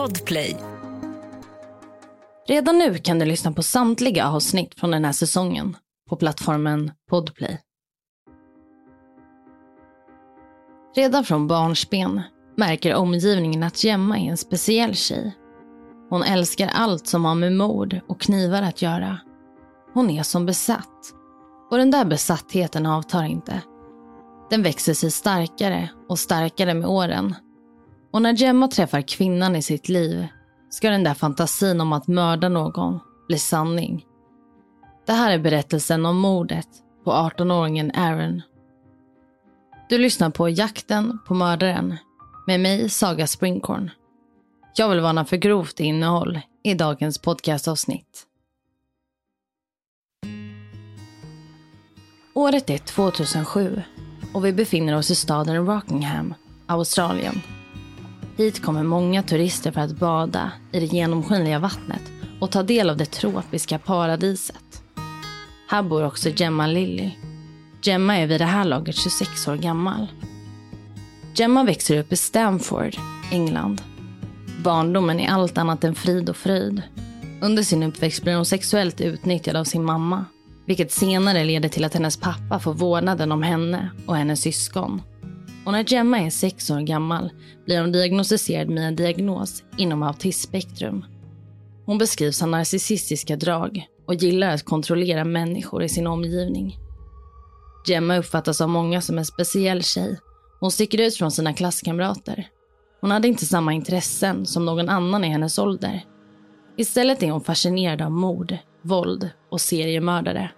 Podplay. Redan nu kan du lyssna på samtliga avsnitt från den här säsongen på plattformen Podplay. Redan från barnsben märker omgivningen att Gemma är en speciell tjej. Hon älskar allt som har med mord och knivar att göra. Hon är som besatt. Och den där besattheten avtar inte. Den växer sig starkare och starkare med åren. Och när Gemma träffar kvinnan i sitt liv ska den där fantasin om att mörda någon bli sanning. Det här är berättelsen om mordet på 18-åringen Aaron. Du lyssnar på Jakten på mördaren med mig, Saga Springkorn. Jag vill varna för grovt innehåll i dagens podcastavsnitt. Året är 2007 och vi befinner oss i staden Rockingham, Australien. Hit kommer många turister för att bada i det genomskinliga vattnet och ta del av det tropiska paradiset. Här bor också Gemma Lilly. Gemma är vid det här laget 26 år gammal. Gemma växer upp i Stamford, England. Barndomen är allt annat än frid och fröjd. Under sin uppväxt blir hon sexuellt utnyttjad av sin mamma vilket senare leder till att hennes pappa får vårdnaden om henne och hennes syskon. Och när Gemma är sex år gammal blir hon diagnostiserad med en diagnos inom autismspektrum. Hon beskrivs ha narcissistiska drag och gillar att kontrollera människor i sin omgivning. Gemma uppfattas av många som en speciell tjej. Hon sticker ut från sina klasskamrater. Hon hade inte samma intressen som någon annan i hennes ålder. Istället är hon fascinerad av mord, våld och seriemördare.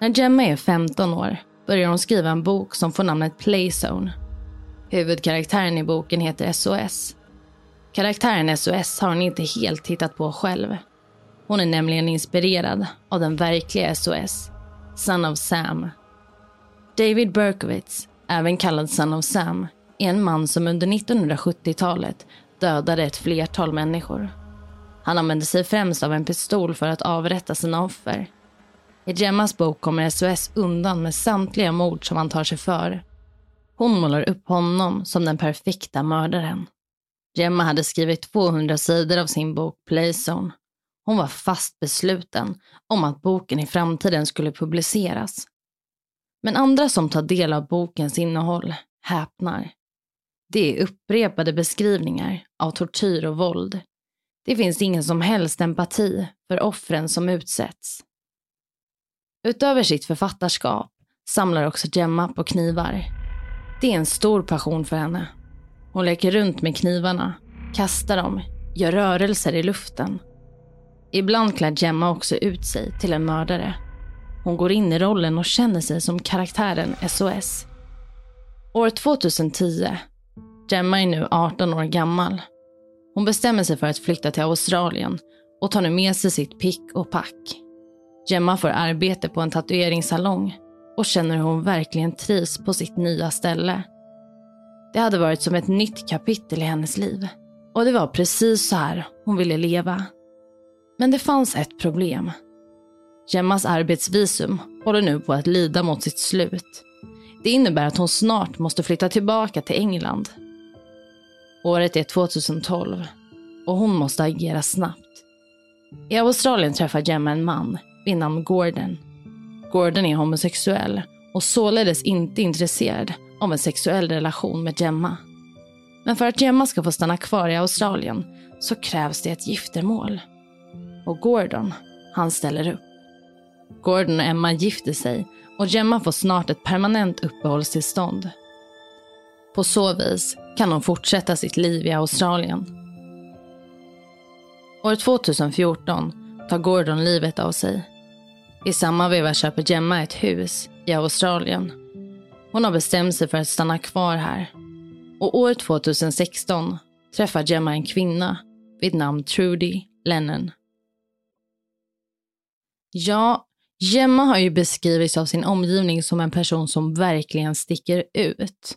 När Gemma är 15 år börjar hon skriva en bok som får namnet Playzone. Huvudkaraktären i boken heter SOS. Karaktären SOS har hon inte helt hittat på själv. Hon är nämligen inspirerad av den verkliga SOS, Son of Sam. David Berkowitz, även kallad Son of Sam, är en man som under 1970-talet dödade ett flertal människor. Han använde sig främst av en pistol för att avrätta sina offer. I Gemmas bok kommer SOS undan med samtliga mord som han tar sig för. Hon målar upp honom som den perfekta mördaren. Gemma hade skrivit 200 sidor av sin bok Playzone. Hon var fast besluten om att boken i framtiden skulle publiceras. Men andra som tar del av bokens innehåll häpnar. Det är upprepade beskrivningar av tortyr och våld. Det finns ingen som helst empati för offren som utsätts. Utöver sitt författarskap samlar också Gemma på knivar. Det är en stor passion för henne. Hon leker runt med knivarna, kastar dem, gör rörelser i luften. Ibland klär Gemma också ut sig till en mördare. Hon går in i rollen och känner sig som karaktären SOS. År 2010. Gemma är nu 18 år gammal. Hon bestämmer sig för att flytta till Australien och tar nu med sig sitt pick och pack. Gemma får arbete på en tatueringssalong och känner hur hon verkligen trivs på sitt nya ställe. Det hade varit som ett nytt kapitel i hennes liv. Och det var precis så här hon ville leva. Men det fanns ett problem. Gemmas arbetsvisum håller nu på att lida mot sitt slut. Det innebär att hon snart måste flytta tillbaka till England. Året är 2012 och hon måste agera snabbt. I Australien träffar Gemma en man vid namn Gordon. Gordon är homosexuell och således inte intresserad av en sexuell relation med Gemma. Men för att Gemma ska få stanna kvar i Australien så krävs det ett giftermål. Och Gordon, han ställer upp. Gordon och Emma gifter sig och Gemma får snart ett permanent uppehållstillstånd. På så vis kan hon fortsätta sitt liv i Australien. År 2014 tar Gordon livet av sig. I samma veva köper Gemma ett hus i Australien. Hon har bestämt sig för att stanna kvar här. Och år 2016 träffar Gemma en kvinna vid namn Trudy Lennon. Ja, Gemma har ju beskrivits av sin omgivning som en person som verkligen sticker ut.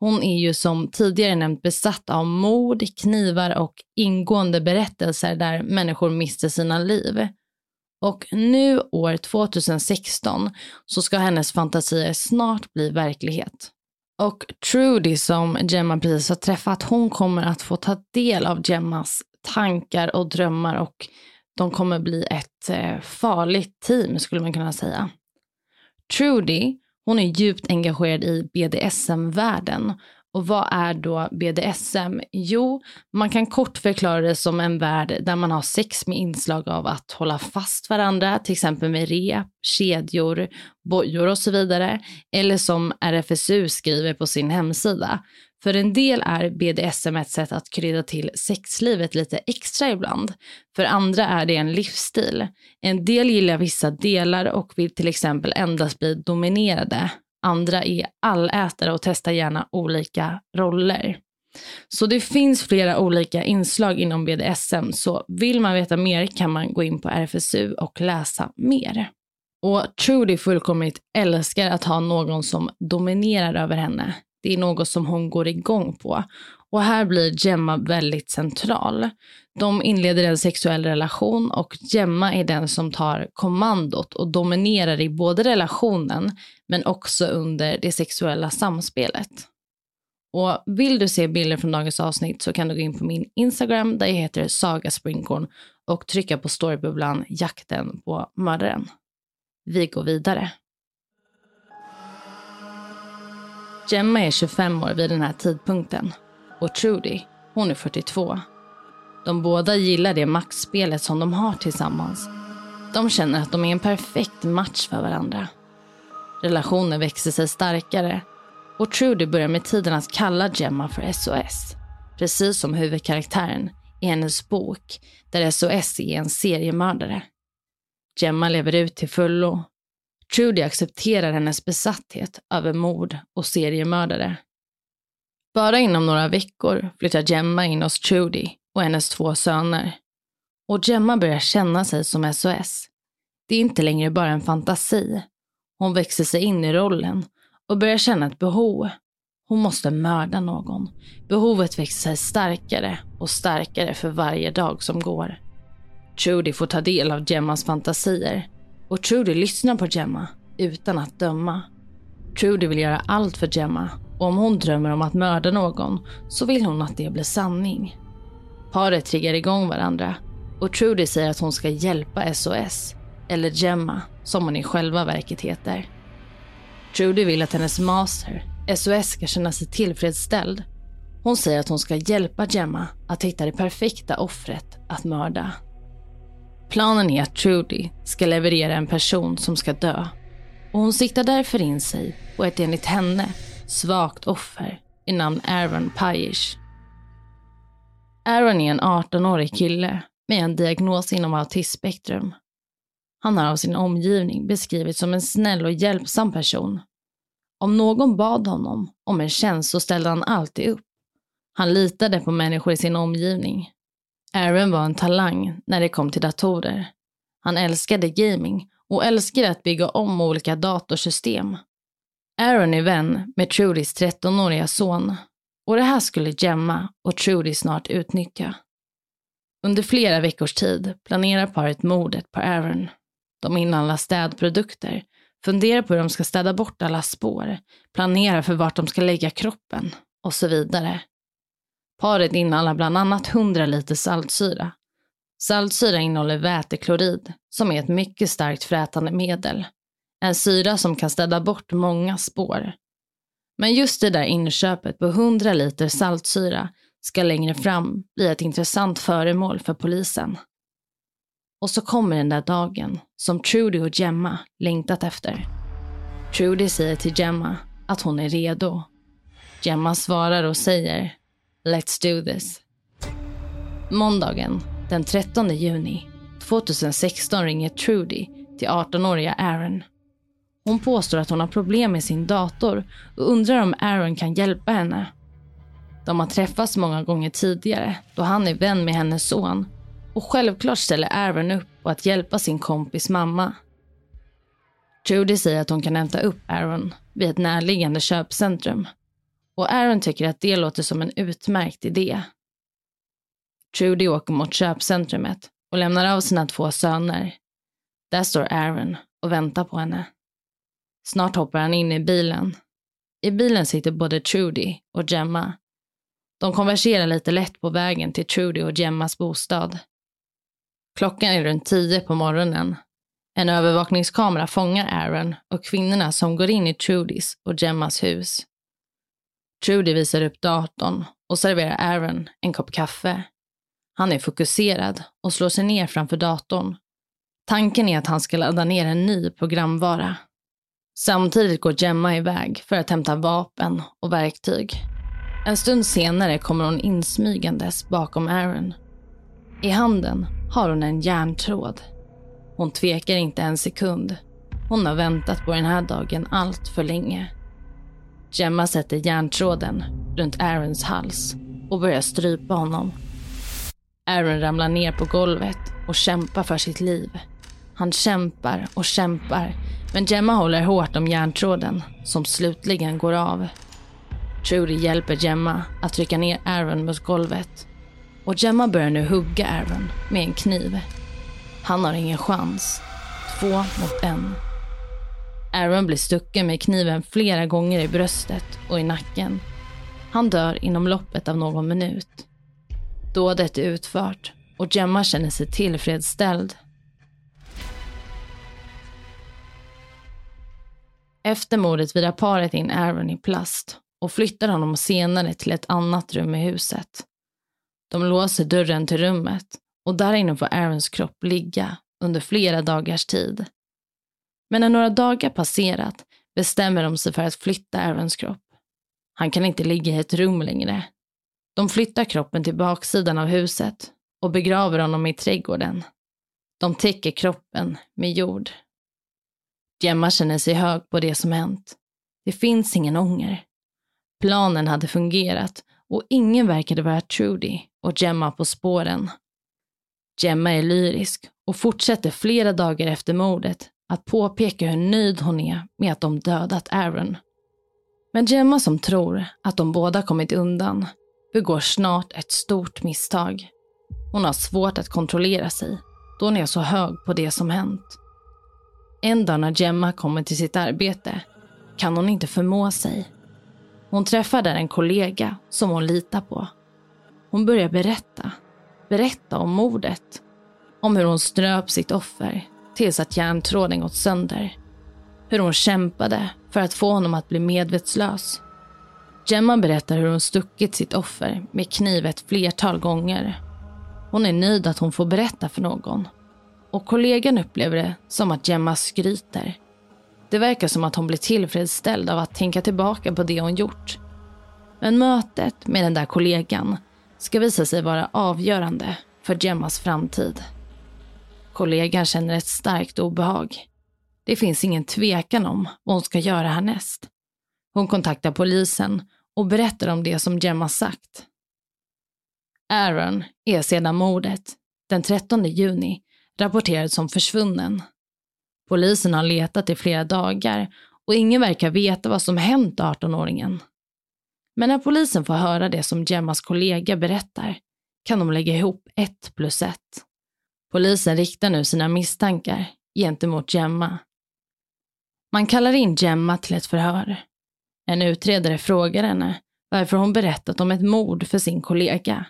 Hon är ju som tidigare nämnt besatt av mord, knivar och ingående berättelser där människor mister sina liv. Och nu år 2016 så ska hennes fantasier snart bli verklighet. Och Trudy som Gemma precis har träffat, hon kommer att få ta del av Gemmas tankar och drömmar och de kommer bli ett eh, farligt team skulle man kunna säga. Trudy, hon är djupt engagerad i BDSM-världen och vad är då BDSM? Jo, man kan kort förklara det som en värld där man har sex med inslag av att hålla fast varandra, till exempel med rep, kedjor, bojor och så vidare. Eller som RFSU skriver på sin hemsida. För en del är BDSM ett sätt att krydda till sexlivet lite extra ibland. För andra är det en livsstil. En del gillar vissa delar och vill till exempel endast bli dominerade andra är allätare och testar gärna olika roller. Så det finns flera olika inslag inom BDSM, så vill man veta mer kan man gå in på RFSU och läsa mer. Och Trudy fullkomligt älskar att ha någon som dominerar över henne. Det är något som hon går igång på. Och här blir Gemma väldigt central. De inleder en sexuell relation och Gemma är den som tar kommandot och dominerar i både relationen men också under det sexuella samspelet. Och vill du se bilder från dagens avsnitt så kan du gå in på min Instagram där jag heter Saga Springkorn och trycka på storybubblan Jakten på mördaren. Vi går vidare. Gemma är 25 år vid den här tidpunkten och Trudy, hon är 42. De båda gillar det maktspelet som de har tillsammans. De känner att de är en perfekt match för varandra. Relationen växer sig starkare och Trudy börjar med tiden att kalla Gemma för SOS. Precis som huvudkaraktären i hennes bok där SOS är en seriemördare. Gemma lever ut till fullo. Trudy accepterar hennes besatthet över mord och seriemördare. Bara inom några veckor flyttar Gemma in hos Trudy och hennes två söner. Och Gemma börjar känna sig som SOS. Det är inte längre bara en fantasi. Hon växer sig in i rollen och börjar känna ett behov. Hon måste mörda någon. Behovet växer sig starkare och starkare för varje dag som går. Trudy får ta del av Gemmas fantasier och Trudy lyssnar på Gemma utan att döma. Trudy vill göra allt för Gemma och om hon drömmer om att mörda någon så vill hon att det blir sanning. Paret triggar igång varandra och Trudy säger att hon ska hjälpa SOS, eller Gemma som hon i själva verket heter. Trudy vill att hennes master, SOS, ska känna sig tillfredsställd. Hon säger att hon ska hjälpa Gemma att hitta det perfekta offret att mörda. Planen är att Trudy ska leverera en person som ska dö. Och hon siktar därför in sig på ett enligt henne svagt offer i namn Aaron Pajish. Aaron är en 18-årig kille med en diagnos inom autismspektrum. Han har av sin omgivning beskrivits som en snäll och hjälpsam person. Om någon bad honom om en tjänst så ställde han alltid upp. Han litade på människor i sin omgivning. Aaron var en talang när det kom till datorer. Han älskade gaming och älskade att bygga om olika datorsystem. Aaron är vän med Trudys 13-åriga son och det här skulle Gemma och Trudy snart utnyttja. Under flera veckors tid planerar paret mordet på Aaron. De inhandlar städprodukter, funderar på hur de ska städa bort alla spår, planerar för vart de ska lägga kroppen och så vidare. Paret innehåller bland annat 100 liter saltsyra. Saltsyra innehåller väteklorid, som är ett mycket starkt frätande medel. En syra som kan städa bort många spår. Men just det där inköpet på 100 liter saltsyra ska längre fram bli ett intressant föremål för polisen. Och så kommer den där dagen som Trudy och Gemma längtat efter. Trudy säger till Gemma att hon är redo. Gemma svarar och säger Let's do this. Måndagen den 13 juni 2016 ringer Trudy till 18-åriga Aaron. Hon påstår att hon har problem med sin dator och undrar om Aaron kan hjälpa henne. De har träffats många gånger tidigare då han är vän med hennes son och självklart ställer Aaron upp på att hjälpa sin kompis mamma. Trudy säger att hon kan hämta upp Aaron vid ett närliggande köpcentrum och Aaron tycker att det låter som en utmärkt idé. Trudy åker mot köpcentrumet och lämnar av sina två söner. Där står Aaron och väntar på henne. Snart hoppar han in i bilen. I bilen sitter både Trudy och Gemma. De konverserar lite lätt på vägen till Trudy och Gemmas bostad. Klockan är runt tio på morgonen. En övervakningskamera fångar Aaron och kvinnorna som går in i Trudys och Gemmas hus. Trudy visar upp datorn och serverar Aaron en kopp kaffe. Han är fokuserad och slår sig ner framför datorn. Tanken är att han ska ladda ner en ny programvara. Samtidigt går Gemma iväg för att hämta vapen och verktyg. En stund senare kommer hon insmygandes bakom Aaron. I handen har hon en järntråd. Hon tvekar inte en sekund. Hon har väntat på den här dagen allt för länge. Gemma sätter järntråden runt Aarons hals och börjar strypa honom. Aaron ramlar ner på golvet och kämpar för sitt liv. Han kämpar och kämpar, men Gemma håller hårt om järntråden som slutligen går av. Trudy hjälper Gemma att trycka ner Aaron mot golvet. Och Gemma börjar nu hugga Aaron med en kniv. Han har ingen chans. Två mot en. Aaron blir stucken med kniven flera gånger i bröstet och i nacken. Han dör inom loppet av någon minut. Dådet är utfört och Gemma känner sig tillfredsställd. Efter mordet virar paret in Aaron i plast och flyttar honom senare till ett annat rum i huset. De låser dörren till rummet och där inne får Aarons kropp ligga under flera dagars tid. Men när några dagar passerat bestämmer de sig för att flytta Aarons kropp. Han kan inte ligga i ett rum längre. De flyttar kroppen till baksidan av huset och begraver honom i trädgården. De täcker kroppen med jord. Gemma känner sig hög på det som hänt. Det finns ingen ånger. Planen hade fungerat och ingen verkade vara Trudy och Gemma på spåren. Gemma är lyrisk och fortsätter flera dagar efter mordet att påpeka hur nöjd hon är med att de dödat Aaron. Men Gemma som tror att de båda kommit undan begår snart ett stort misstag. Hon har svårt att kontrollera sig då hon är så hög på det som hänt. En dag när Gemma kommer till sitt arbete kan hon inte förmå sig. Hon träffar där en kollega som hon litar på. Hon börjar berätta. Berätta om mordet. Om hur hon ströp sitt offer tills att järntråden gått sönder. Hur hon kämpade för att få honom att bli medvetslös. Gemma berättar hur hon stuckit sitt offer med kniv ett flertal gånger. Hon är nöjd att hon får berätta för någon. Och kollegan upplever det som att Gemma skryter. Det verkar som att hon blir tillfredsställd av att tänka tillbaka på det hon gjort. Men mötet med den där kollegan ska visa sig vara avgörande för Gemmas framtid. Kollegan känner ett starkt obehag. Det finns ingen tvekan om vad hon ska göra härnäst. Hon kontaktar polisen och berättar om det som Gemma sagt. Aaron är sedan mordet, den 13 juni, rapporterad som försvunnen. Polisen har letat i flera dagar och ingen verkar veta vad som hänt 18-åringen. Men när polisen får höra det som Gemmas kollega berättar kan de lägga ihop ett plus ett. Polisen riktar nu sina misstankar gentemot Gemma. Man kallar in Gemma till ett förhör. En utredare frågar henne varför hon berättat om ett mord för sin kollega.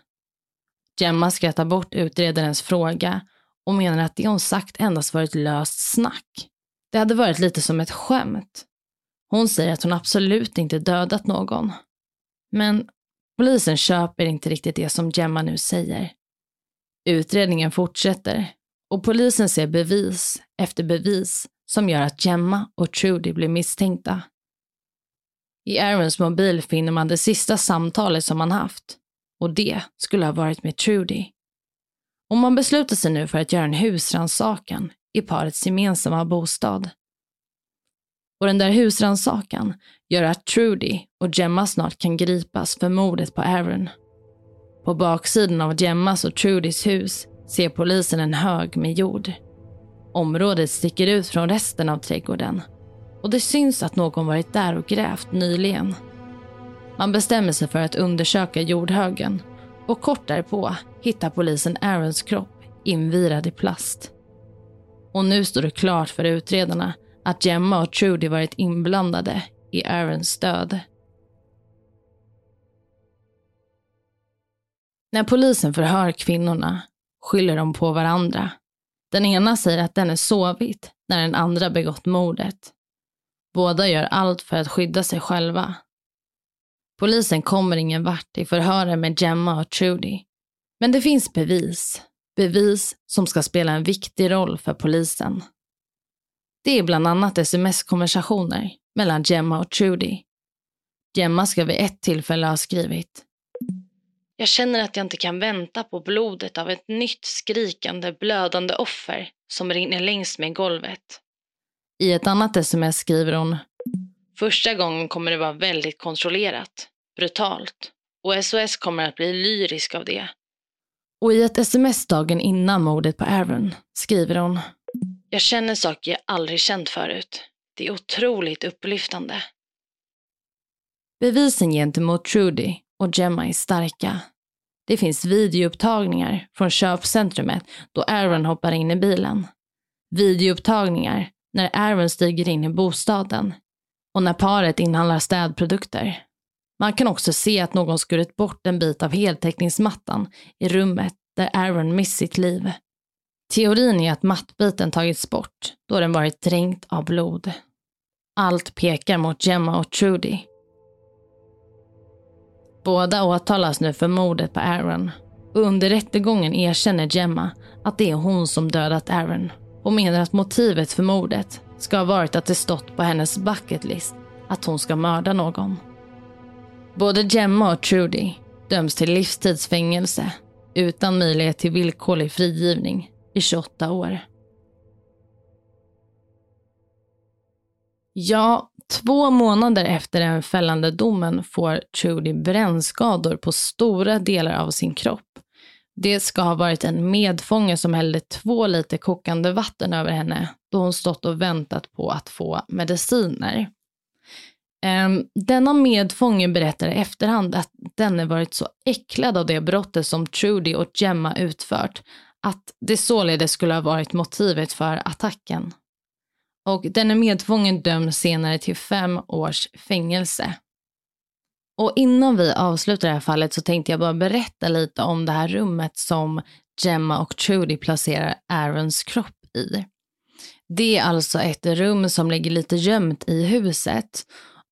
Gemma skrattar bort utredarens fråga och menar att det hon sagt endast varit löst snack. Det hade varit lite som ett skämt. Hon säger att hon absolut inte dödat någon. Men polisen köper inte riktigt det som Gemma nu säger. Utredningen fortsätter och polisen ser bevis efter bevis som gör att Gemma och Trudy blir misstänkta. I Aarons mobil finner man det sista samtalet som han haft och det skulle ha varit med Trudy. Och man beslutar sig nu för att göra en husrannsakan i parets gemensamma bostad. Och den där husrannsakan gör att Trudy och Gemma snart kan gripas för mordet på Aaron. På baksidan av Gemmas och Trudys hus ser polisen en hög med jord. Området sticker ut från resten av trädgården och det syns att någon varit där och grävt nyligen. Man bestämmer sig för att undersöka jordhögen och kort därpå hittar polisen Aarons kropp invirad i plast. Och nu står det klart för utredarna att Gemma och Trudy varit inblandade i Aarons död. När polisen förhör kvinnorna skyller de på varandra. Den ena säger att den är sovit när den andra begått mordet. Båda gör allt för att skydda sig själva. Polisen kommer ingen vart i förhören med Gemma och Trudy. Men det finns bevis. Bevis som ska spela en viktig roll för polisen. Det är bland annat sms-konversationer mellan Gemma och Trudy. Gemma ska vid ett tillfälle ha skrivit jag känner att jag inte kan vänta på blodet av ett nytt skrikande, blödande offer som rinner längs med golvet. I ett annat sms skriver hon Första gången kommer det vara väldigt kontrollerat, brutalt och SOS kommer att bli lyrisk av det. Och i ett sms dagen innan mordet på Aaron skriver hon Jag känner saker jag aldrig känt förut. Det är otroligt upplyftande. Bevisen gentemot Trudy och Gemma är starka. Det finns videoupptagningar från köpcentrumet då Aaron hoppar in i bilen. Videoupptagningar när Aaron stiger in i bostaden och när paret inhandlar städprodukter. Man kan också se att någon skurit bort en bit av heltäckningsmattan i rummet där Aaron mist sitt liv. Teorin är att mattbiten tagits bort då den varit dränkt av blod. Allt pekar mot Gemma och Trudy. Båda åtalas nu för mordet på Aaron. Under rättegången erkänner Gemma att det är hon som dödat Aaron och menar att motivet för mordet ska ha varit att det stått på hennes bucketlist att hon ska mörda någon. Både Gemma och Trudy döms till livstidsfängelse utan möjlighet till villkorlig frigivning i 28 år. Ja, Två månader efter den fällande domen får Trudy brännskador på stora delar av sin kropp. Det ska ha varit en medfånge som hällde två liter kokande vatten över henne då hon stått och väntat på att få mediciner. Ehm, denna medfånge berättar i efterhand att denne varit så äcklad av det brottet som Trudy och Gemma utfört att det således skulle ha varit motivet för attacken. Och denne medfången döms senare till fem års fängelse. Och innan vi avslutar det här fallet så tänkte jag bara berätta lite om det här rummet som Gemma och Trudy placerar Aarons kropp i. Det är alltså ett rum som ligger lite gömt i huset.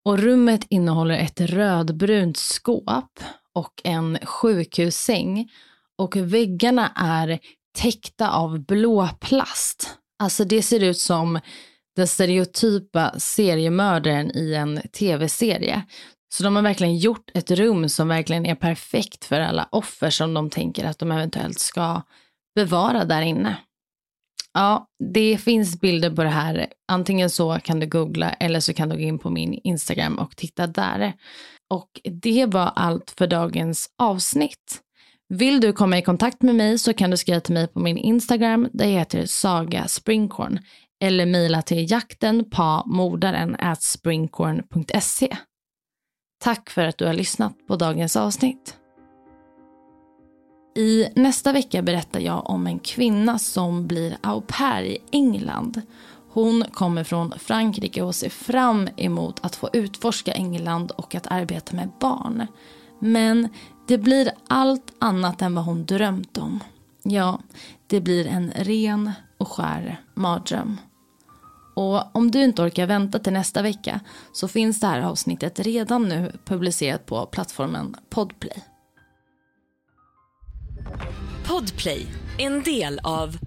Och rummet innehåller ett rödbrunt skåp och en sjukhussäng. Och väggarna är täckta av blå plast. Alltså det ser ut som den stereotypa seriemördaren i en tv-serie. Så de har verkligen gjort ett rum som verkligen är perfekt för alla offer som de tänker att de eventuellt ska bevara där inne. Ja, det finns bilder på det här. Antingen så kan du googla eller så kan du gå in på min Instagram och titta där. Och det var allt för dagens avsnitt. Vill du komma i kontakt med mig så kan du skriva till mig på min Instagram. Det heter Saga Springkorn eller mejla till jakten på mordaren at springcorn.se. Tack för att du har lyssnat på dagens avsnitt. I nästa vecka berättar jag om en kvinna som blir au pair i England. Hon kommer från Frankrike och ser fram emot att få utforska England och att arbeta med barn. Men det blir allt annat än vad hon drömt om. Ja, det blir en ren och skär mardröm. Och om du inte orkar vänta till nästa vecka så finns det här avsnittet redan nu publicerat på plattformen Podplay. Podplay, en del av